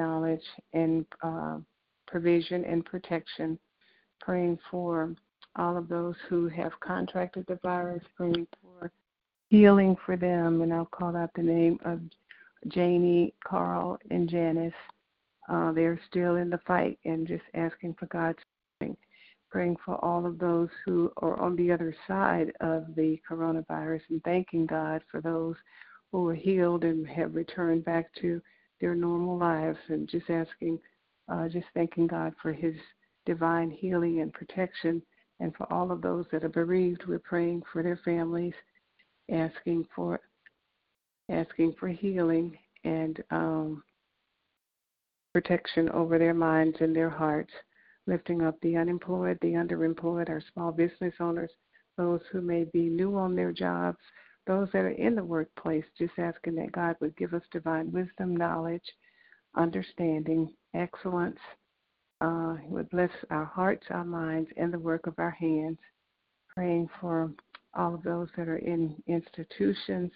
knowledge and uh, provision and protection. Praying for all of those who have contracted the virus, praying for healing for them. And I'll call out the name of Janie, Carl, and Janice. Uh, they're still in the fight and just asking for God's strength. Praying for all of those who are on the other side of the coronavirus and thanking God for those who are healed and have returned back to their normal lives and just asking, uh, just thanking God for His divine healing and protection. And for all of those that are bereaved, we're praying for their families, asking for asking for healing and um, protection over their minds and their hearts, lifting up the unemployed, the underemployed, our small business owners, those who may be new on their jobs, those that are in the workplace, just asking that God would give us divine wisdom, knowledge, understanding, excellence. Uh, he would bless our hearts, our minds, and the work of our hands. Praying for all of those that are in institutions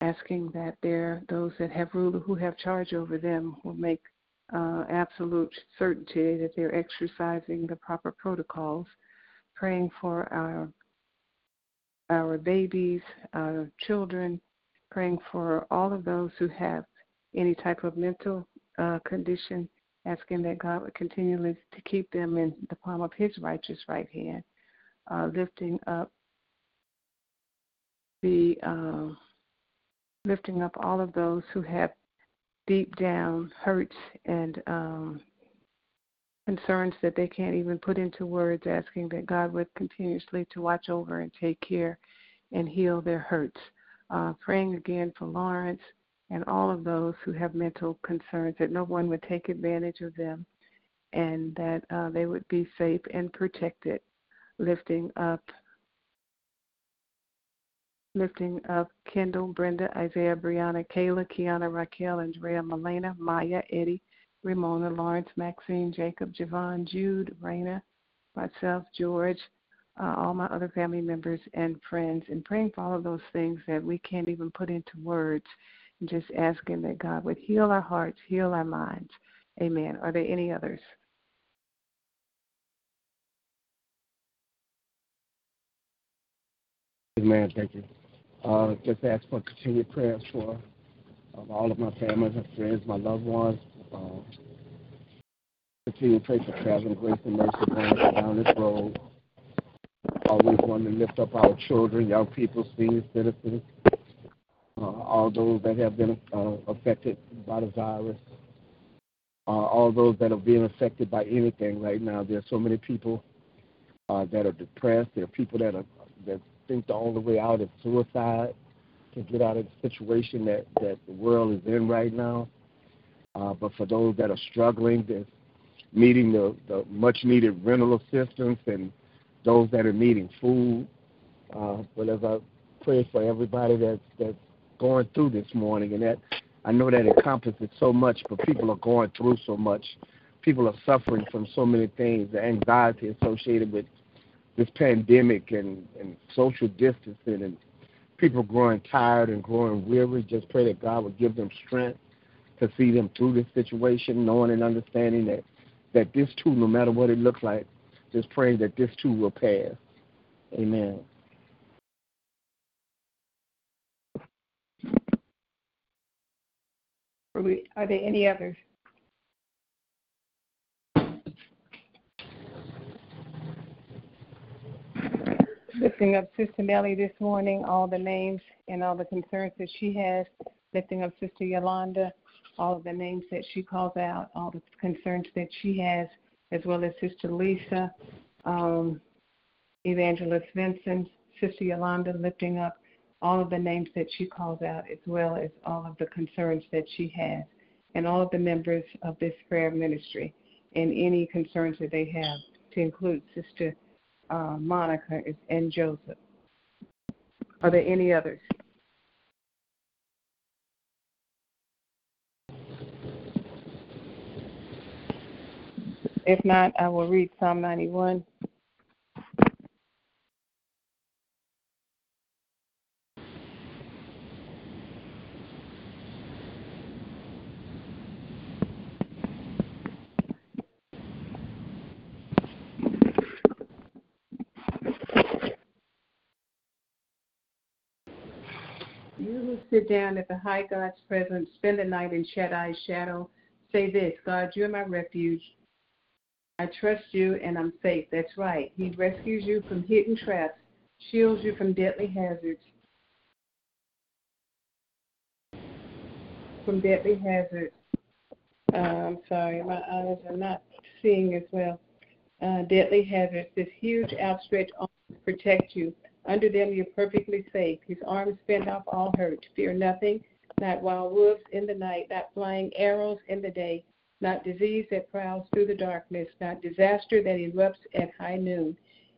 asking that there those that have rule who have charge over them will make uh, absolute certainty that they're exercising the proper protocols, praying for our our babies, our children, praying for all of those who have any type of mental uh, condition, asking that God would continually to keep them in the palm of His righteous right hand, uh, lifting up the uh, lifting up all of those who have deep down hurts and um, concerns that they can't even put into words, asking that God would continuously to watch over and take care and heal their hurts. Uh, praying again for Lawrence and all of those who have mental concerns, that no one would take advantage of them and that uh, they would be safe and protected, lifting up lifting up Kendall, Brenda, Isaiah, Brianna, Kayla, Kiana, Raquel, Andrea, Melena, Maya, Eddie, Ramona, Lawrence, Maxine, Jacob, Javon, Jude, Raina, myself, George, uh, all my other family members and friends, and praying for all of those things that we can't even put into words, and just asking that God would heal our hearts, heal our minds. Amen. Are there any others? Amen. Thank you. Uh, just ask for continued prayers for uh, all of my family, my friends, my loved ones. Uh, continue to pray for traveling grace and mercy down this road. Always want to lift up our children, young people, senior citizens, uh, all those that have been uh, affected by the virus, uh, all those that are being affected by anything right now. There are so many people uh, that are depressed. There are people that are that think the only way out is suicide to get out of the situation that, that the world is in right now. Uh, but for those that are struggling, that's needing the, the much needed rental assistance and those that are needing food. Uh, but as I pray for everybody that's, that's going through this morning, and that I know that encompasses so much, but people are going through so much. People are suffering from so many things, the anxiety associated with this pandemic and, and social distancing and people growing tired and growing weary. Just pray that God would give them strength to see them through this situation, knowing and understanding that, that this too, no matter what it looks like, just praying that this too will pass. Amen. Are there any others? lifting up Sister Nellie this morning, all the names and all the concerns that she has, lifting up Sister Yolanda, all of the names that she calls out, all the concerns that she has, as well as Sister Lisa, um, Evangelist Vincent, Sister Yolanda, lifting up all of the names that she calls out, as well as all of the concerns that she has, and all of the members of this prayer ministry, and any concerns that they have, to include Sister uh, Monica and Joseph. Are there any others? If not, I will read Psalm 91. sit down at the high God's presence, spend the night in Shaddai's shadow. Say this God, you are my refuge, I trust you and I'm safe. That's right. He rescues you from hidden traps, shields you from deadly hazards. From deadly hazards. Uh, I'm sorry, my eyes are not seeing as well. Uh, deadly hazards. This huge outstretched arms protect you. Under them you're perfectly safe. His arms fend off all hurt. Fear nothing, not wild wolves in the night, not flying arrows in the day, not disease that prowls through the darkness, not disaster that erupts at high noon.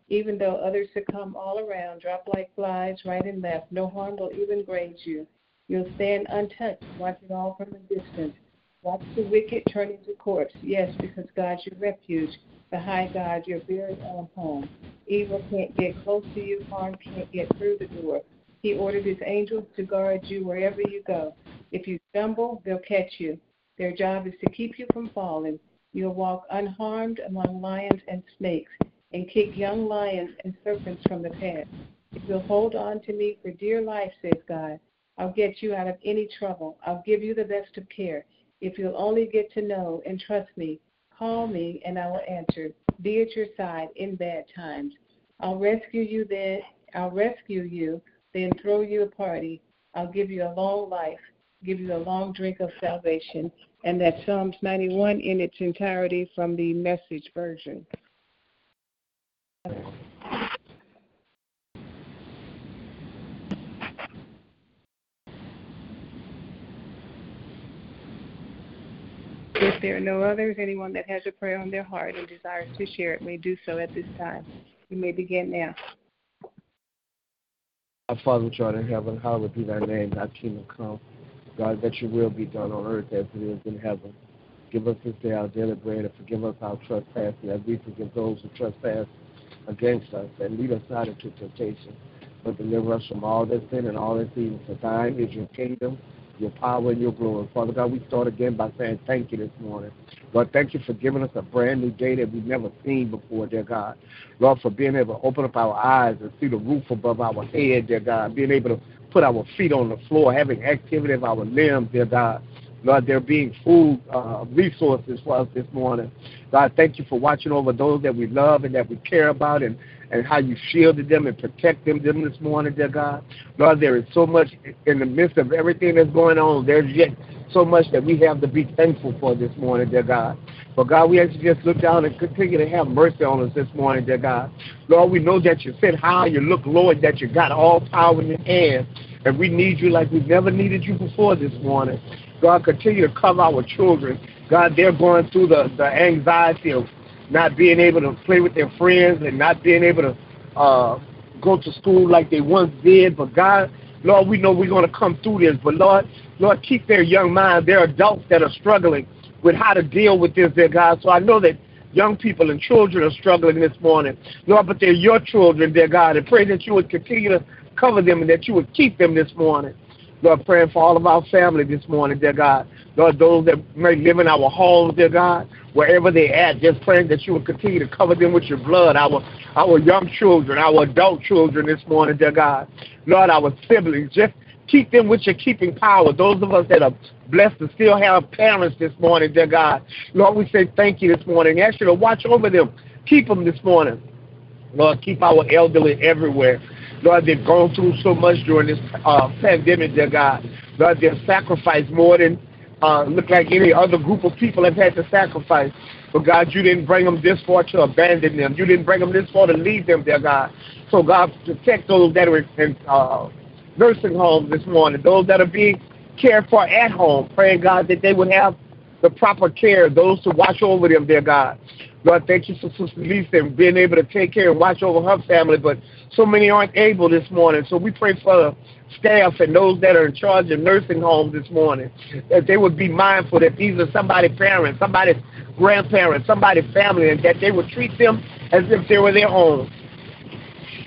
Even though others succumb all around, drop like flies right and left, no harm will even graze you. You'll stand untouched, watch it all from a distance. Watch the wicked turn into corpse. Yes, because God's your refuge, the high God, your very own home. Evil can't get close to you, harm can't get through the door. He ordered his angels to guard you wherever you go. If you stumble, they'll catch you. Their job is to keep you from falling. You'll walk unharmed among lions and snakes and kick young lions and serpents from the path. If you'll hold on to me for dear life, says God, I'll get you out of any trouble. I'll give you the best of care. If you'll only get to know and trust me, call me and I will answer. Be at your side in bad times. I'll rescue you then. I'll rescue you, then throw you a party. I'll give you a long life give you a long drink of salvation. And that's Psalms 91 in its entirety from the message version. If there are no others, anyone that has a prayer on their heart and desires to share it may do so at this time. You may begin now. Our Father which art in heaven, hallowed be thy name, thy kingdom come. God, that your will be done on earth as it is in heaven. Give us this day our daily bread and forgive us our trespasses as we forgive those who trespass against us. And lead us not into temptation, but deliver us from all that sin and all that evil. For thine is your kingdom, your power, and your glory. Father God, we start again by saying thank you this morning. Lord, thank you for giving us a brand new day that we've never seen before, dear God. Lord, for being able to open up our eyes and see the roof above our head, dear God. Being able to put our feet on the floor, having activity of our limbs, dear God. Lord, there being food uh, resources for us this morning. God, thank you for watching over those that we love and that we care about and, and how you shielded them and protected them this morning, dear God. Lord, there is so much in the midst of everything that's going on. There's yet so much that we have to be thankful for this morning, dear God. But God, we actually just look down and continue to have mercy on us this morning, dear God. Lord, we know that you sit high, you look low, and that you got all power in your hands. And we need you like we've never needed you before this morning. God, continue to cover our children. God, they're going through the, the anxiety of not being able to play with their friends and not being able to uh, go to school like they once did. But God, Lord, we know we're going to come through this. But Lord, Lord, keep their young minds. They're adults that are struggling with how to deal with this, dear God. So I know that young people and children are struggling this morning. Lord, but they're your children, dear God. And pray that you would continue to cover them and that you would keep them this morning. Lord, praying for all of our family this morning, dear God. Lord, those that may live in our homes, dear God, wherever they're at, just praying that you would continue to cover them with your blood, our our young children, our adult children this morning, dear God. Lord, our siblings, just keep them with your keeping power. Those of us that are blessed to still have parents this morning, dear God. Lord, we say thank you this morning. Ask you to watch over them. Keep them this morning. Lord, keep our elderly everywhere. Lord, they've gone through so much during this uh, pandemic, dear God. Lord, they've sacrificed more than uh, look like any other group of people have had to sacrifice. But God, you didn't bring them this far to abandon them. You didn't bring them this far to leave them, dear God. So God, protect those that are in uh, nursing homes this morning, those that are being cared for at home, praying, God, that they would have the proper care, those to watch over them, dear God. Lord, thank you for Sister Lisa and being able to take care and watch over her family, but so many aren't able this morning. So we pray for the staff and those that are in charge of nursing homes this morning, that they would be mindful that these are somebody's parents, somebody's grandparents, somebody's family, and that they would treat them as if they were their own.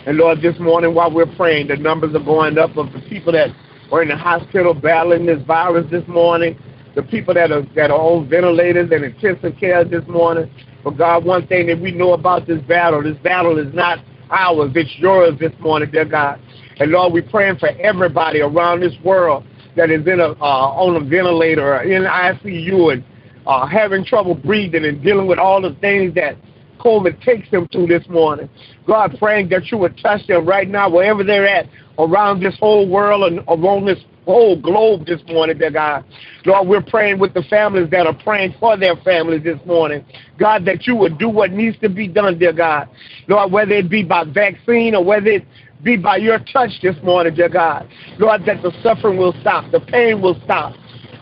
And Lord, this morning while we're praying, the numbers are going up of the people that are in the hospital battling this virus this morning, the people that are that are on ventilators and intensive care this morning. But God, one thing that we know about this battle, this battle is not ours, it's yours this morning, dear God. And Lord, we're praying for everybody around this world that is in a uh, on a ventilator or in ICU and uh, having trouble breathing and dealing with all the things that COVID takes them through this morning. God, praying that you would touch them right now, wherever they're at, around this whole world and around this whole globe this morning, dear God. Lord, we're praying with the families that are praying for their families this morning. God, that you would do what needs to be done, dear God. Lord, whether it be by vaccine or whether it be by your touch this morning, dear God. Lord, that the suffering will stop, the pain will stop.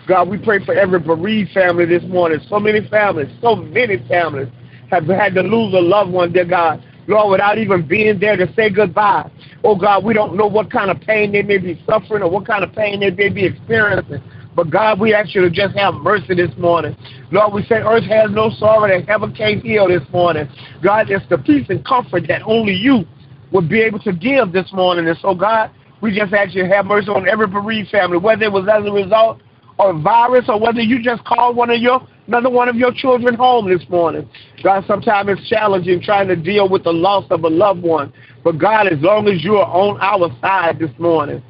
God, we pray for every bereaved family this morning. So many families, so many families have had to lose a loved one, dear God. Lord, without even being there to say goodbye. Oh God, we don't know what kind of pain they may be suffering or what kind of pain they may be experiencing. But God, we ask you to just have mercy this morning. Lord, we say earth has no sorrow that heaven can't heal this morning. God, it's the peace and comfort that only you would be able to give this morning. And so, God, we just ask you to have mercy on every bereaved family, whether it was as a result of virus or whether you just called one of your another one of your children home this morning. God, sometimes it's challenging trying to deal with the loss of a loved one. But God, as long as you are on our side this morning,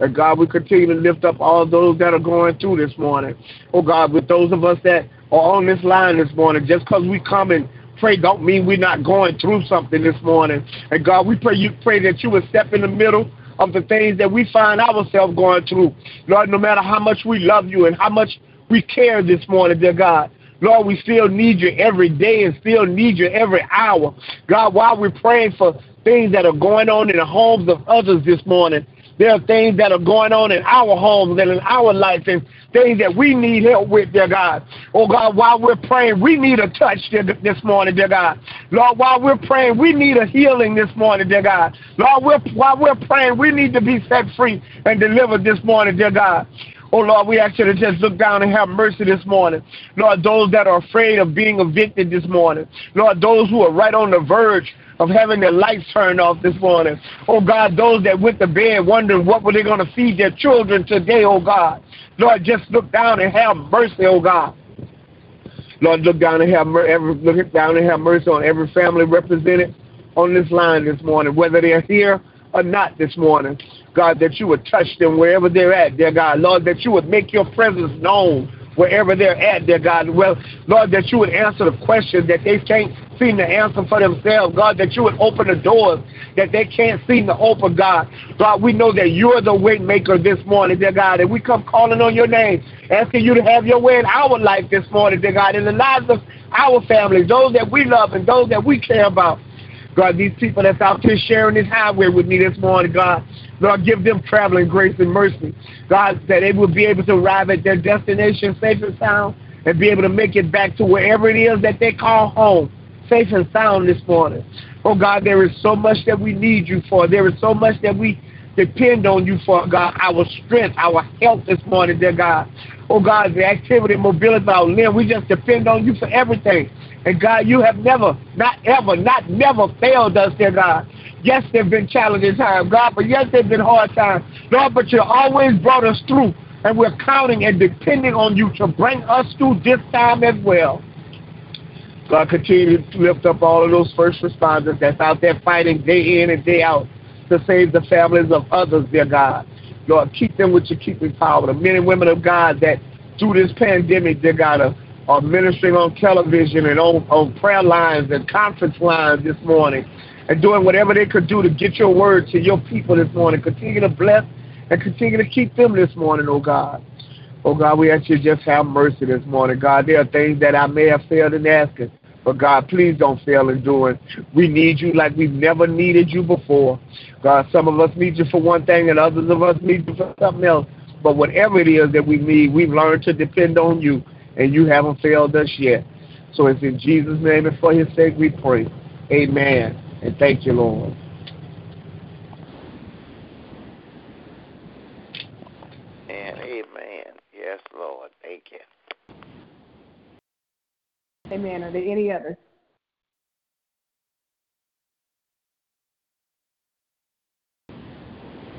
and God, we continue to lift up all those that are going through this morning. Oh God, with those of us that are on this line this morning, just because we come and pray don't mean we're not going through something this morning. And God, we pray you pray that you would step in the middle of the things that we find ourselves going through. Lord, no matter how much we love you and how much we care this morning, dear God. Lord, we still need you every day and still need you every hour. God, while we're praying for things that are going on in the homes of others this morning, there are things that are going on in our homes and in our life and things that we need help with, dear God. Oh God, while we're praying, we need a touch this morning, dear God. Lord, while we're praying, we need a healing this morning, dear God. Lord, we're, while we're praying, we need to be set free and delivered this morning, dear God. Oh Lord, we ask you to just look down and have mercy this morning. Lord, those that are afraid of being evicted this morning. Lord, those who are right on the verge of having their lights turned off this morning. Oh God, those that went to bed wondering what were they going to feed their children today, oh God. Lord, just look down and have mercy, oh God. Lord, look down and have every, look down and have mercy on every family represented on this line this morning, whether they're here or not this morning. God, that you would touch them wherever they're at, dear God. Lord, that you would make your presence known wherever they're at, dear God. Well, Lord, that you would answer the questions that they can't seem to answer for themselves. God, that you would open the doors that they can't seem to open, God. God, we know that you're the way maker this morning, dear God, and we come calling on your name, asking you to have your way in our life this morning, dear God, in the lives of our families, those that we love and those that we care about. God, these people that's out here sharing this highway with me this morning, God, Lord, give them traveling grace and mercy. God, that they will be able to arrive at their destination safe and sound and be able to make it back to wherever it is that they call home, safe and sound this morning. Oh, God, there is so much that we need you for. There is so much that we depend on you for, God, our strength, our health this morning, dear God. Oh, God, the activity, mobility of our limb, we just depend on you for everything. And God, you have never, not ever, not never failed us, dear God. Yes, there have been challenging times, God, but yes, there have been hard times. Lord, but you always brought us through, and we're counting and depending on you to bring us through this time as well. God, continue to lift up all of those first responders that's out there fighting day in and day out to save the families of others, dear God. Lord, keep them with your keeping power. The men and women of God that through this pandemic, dear God, are are ministering on television and on, on prayer lines and conference lines this morning and doing whatever they could do to get your word to your people this morning. Continue to bless and continue to keep them this morning, oh God. Oh God, we ask you just have mercy this morning. God, there are things that I may have failed in asking. But God, please don't fail in doing. We need you like we've never needed you before. God, some of us need you for one thing and others of us need you for something else. But whatever it is that we need, we've learned to depend on you and you haven't failed us yet. So it's in Jesus' name and for his sake we pray. Amen. And thank you, Lord. And amen. Yes, Lord. Thank you. Amen. Others?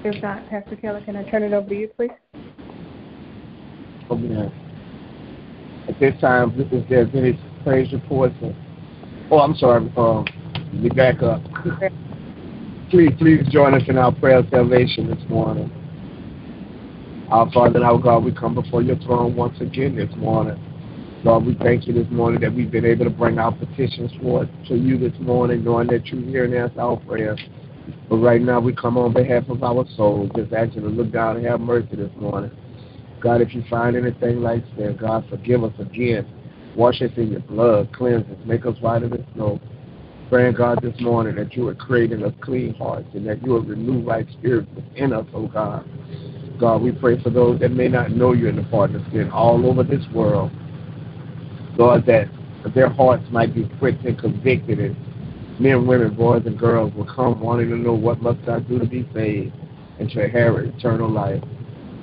If not, Pastor Keller, can I turn it over to you, please? Amen at this time, if there's any praise reports. Or, oh, I'm sorry. Um, we back up. please, please join us in our prayer of salvation this morning. Our Father and our God, we come before your throne once again this morning. Lord, we thank you this morning that we've been able to bring our petitions forward to you this morning, knowing that you hear and answer our prayers. But right now, we come on behalf of our souls, just asking to look down and have mercy this morning. God, if you find anything like that, God, forgive us again. Wash us in your blood, cleanse us, make us whiter than snow. Praying, God, this morning that you are creating us clean hearts and that you will renew right spirits within us, oh God. God, we pray for those that may not know you in the pardon of sin all over this world. Lord, that their hearts might be pricked and convicted and men, women, boys, and girls will come wanting to know what must I do to be saved and to inherit eternal life.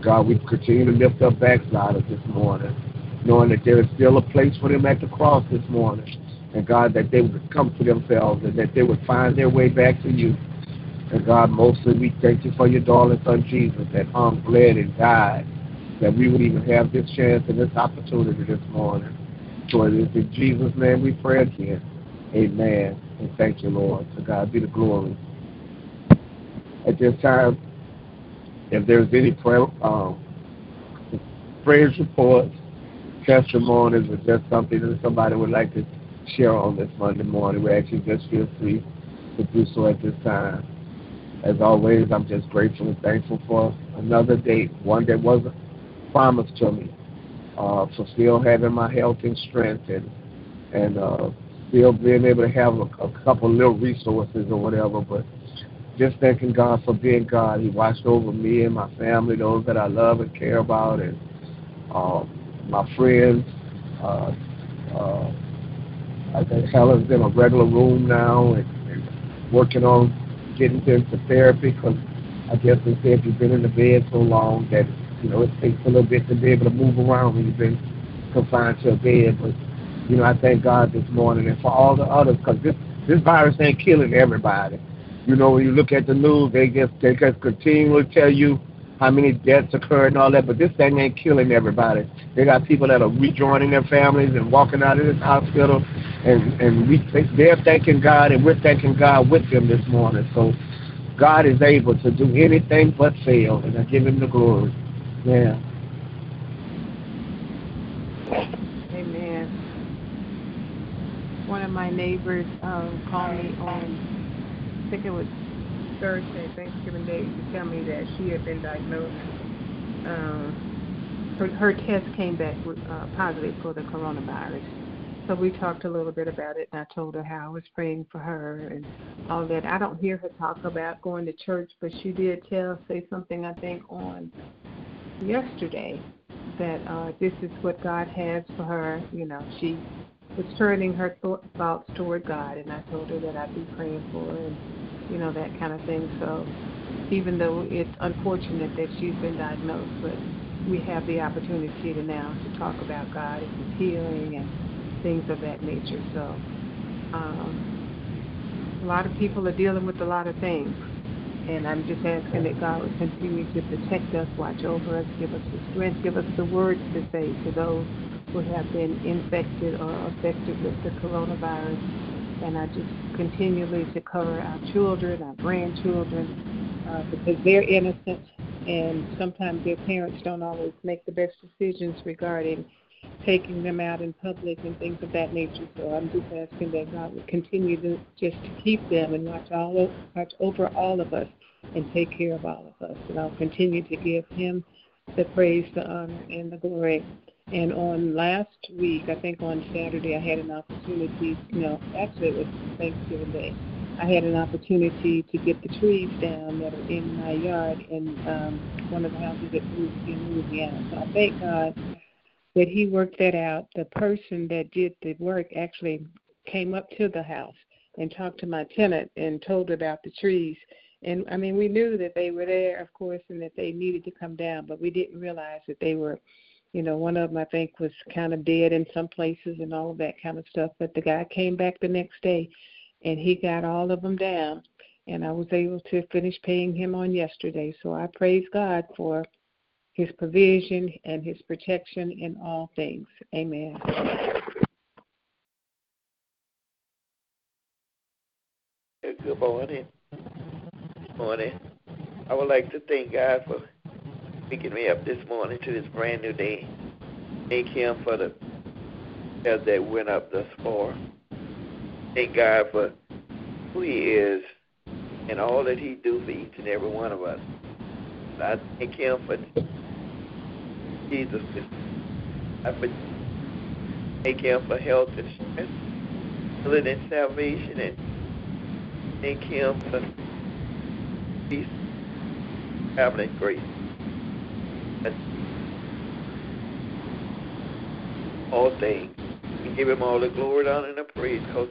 God, we continue to lift up backsliders this morning, knowing that there is still a place for them at the cross this morning. And God, that they would come to themselves and that they would find their way back to you. And God, mostly we thank you for your darling son Jesus that hung, bled, and died, that we would even have this chance and this opportunity this morning. So it is in Jesus' name we pray again. Amen. And thank you, Lord. To God be the glory. At this time, if there's any prayer, um, praise reports, testimonies, or just something that somebody would like to share on this Monday morning, we actually just feel free to do so at this time. As always, I'm just grateful and thankful for another day, one that wasn't promised to me, uh, for still having my health and strength and and uh, still being able to have a, a couple little resources or whatever. But just thanking God for being God. He watched over me and my family, those that I love and care about, and uh, my friends. Uh, uh, I think Helen's in a regular room now and, and working on getting into therapy because I guess they said you've been in the bed so long that you know it takes a little bit to be able to move around when you've been confined to a bed. But you know, I thank God this morning and for all the others because this this virus ain't killing everybody. You know, when you look at the news, they just they just continually tell you how many deaths occurred and all that, but this thing ain't killing everybody. They got people that are rejoining their families and walking out of this hospital, and and we they're thanking God and we're thanking God with them this morning. So God is able to do anything but fail, and I give Him the glory. Yeah. Amen. One of my neighbors um, called me on, I think it was Thursday, Thanksgiving Day, to tell me that she had been diagnosed. Um, her, her test came back uh, positive for the coronavirus. So we talked a little bit about it, and I told her how I was praying for her and all that. I don't hear her talk about going to church, but she did tell, say something, I think, on yesterday that uh, this is what God has for her. You know, she was turning her th- thoughts toward God, and I told her that I'd be praying for her and, you know, that kind of thing. So even though it's unfortunate that she's been diagnosed, but we have the opportunity to now to talk about God and His healing and things of that nature. So um, a lot of people are dealing with a lot of things. And I'm just asking that God would continue to protect us, watch over us, give us the strength, give us the words to say to those who have been infected or affected with the coronavirus. And I just continually to cover our children, our grandchildren, uh, because they're innocent and sometimes their parents don't always make the best decisions regarding taking them out in public and things of that nature. So I'm just asking that God would continue to just to keep them and watch all watch over all of us and take care of all of us. And I'll continue to give Him the praise, the honor, and the glory. And on last week, I think on Saturday, I had an opportunity. You know, actually it was Thanksgiving Day. I had an opportunity to get the trees down that are in my yard in um, one of the houses that moved in Louisiana. So I thank God that he worked that out. The person that did the work actually came up to the house and talked to my tenant and told about the trees. And I mean, we knew that they were there, of course, and that they needed to come down, but we didn't realize that they were, you know, one of them I think was kind of dead in some places and all of that kind of stuff. But the guy came back the next day, and he got all of them down, and I was able to finish paying him on yesterday. So I praise God for his provision and his protection in all things. Amen. Good morning. Good morning. I would like to thank God for waking me up this morning to this brand new day. Thank Him for the prayers that went up thus far. Thank God for who He is and all that He do for each and every one of us. I thank Him for Jesus. I thank Him for health and strength, healing and salvation, and thank Him for peace, traveling grace. all things. We give him all the glory, honor, and the praise because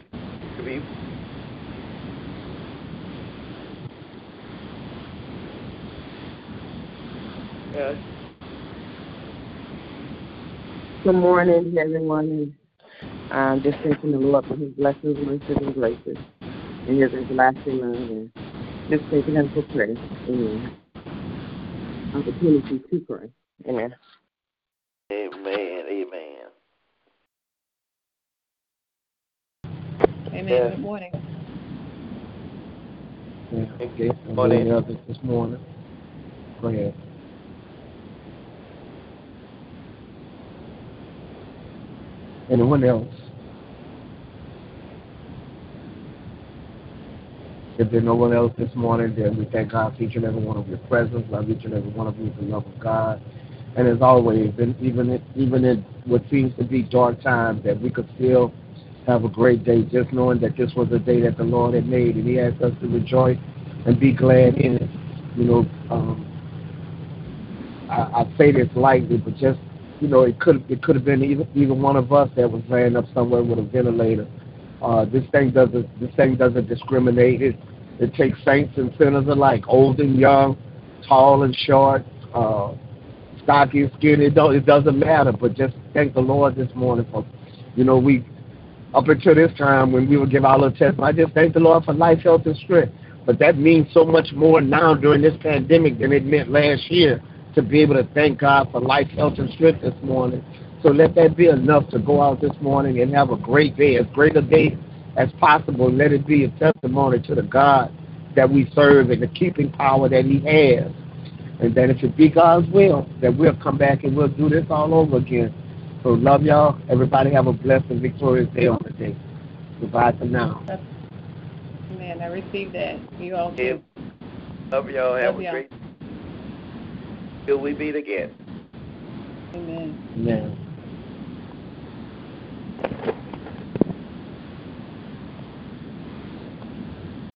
to be yes. Good morning, everyone. Um, just thanking the Lord for His blessings, mercies, and graces, and His everlasting love, and just thanking Him for prayer. Amen. Opportunity to pray. Amen. Amen. Amen. Amen. Yes. Good morning. Yeah. Okay. And Morning. any this morning? Go Anyone else? If there's no one else this morning, then we thank God for each and every one of your presence. Love each and every one of you with the love of God. And as always, and even even in what seems to be dark times, that we could still have a great day, just knowing that this was a day that the Lord had made, and He asked us to rejoice and be glad in it. You know, um, I, I say this lightly, but just you know, it could it could have been even even one of us that was laying up somewhere with a ventilator. Uh, this thing doesn't this thing doesn't discriminate. It it takes saints and sinners alike, old and young, tall and short, uh, stocky and skinny. It don't it doesn't matter. But just thank the Lord this morning for, you know, we up until this time when we would give our little testimony, I just thank the Lord for life, health, and strength. But that means so much more now during this pandemic than it meant last year to be able to thank God for life, health, and strength this morning. So let that be enough to go out this morning and have a great day, as great a day as possible. Let it be a testimony to the God that we serve and the keeping power that He has. And that if it be God's will, that we'll come back and we'll do this all over again. So love y'all. Everybody have a blessed and victorious day on the day. Goodbye for now. Amen. I received that. You all too. Love y'all. Have Love a y'all. great till we meet again. Amen. Amen.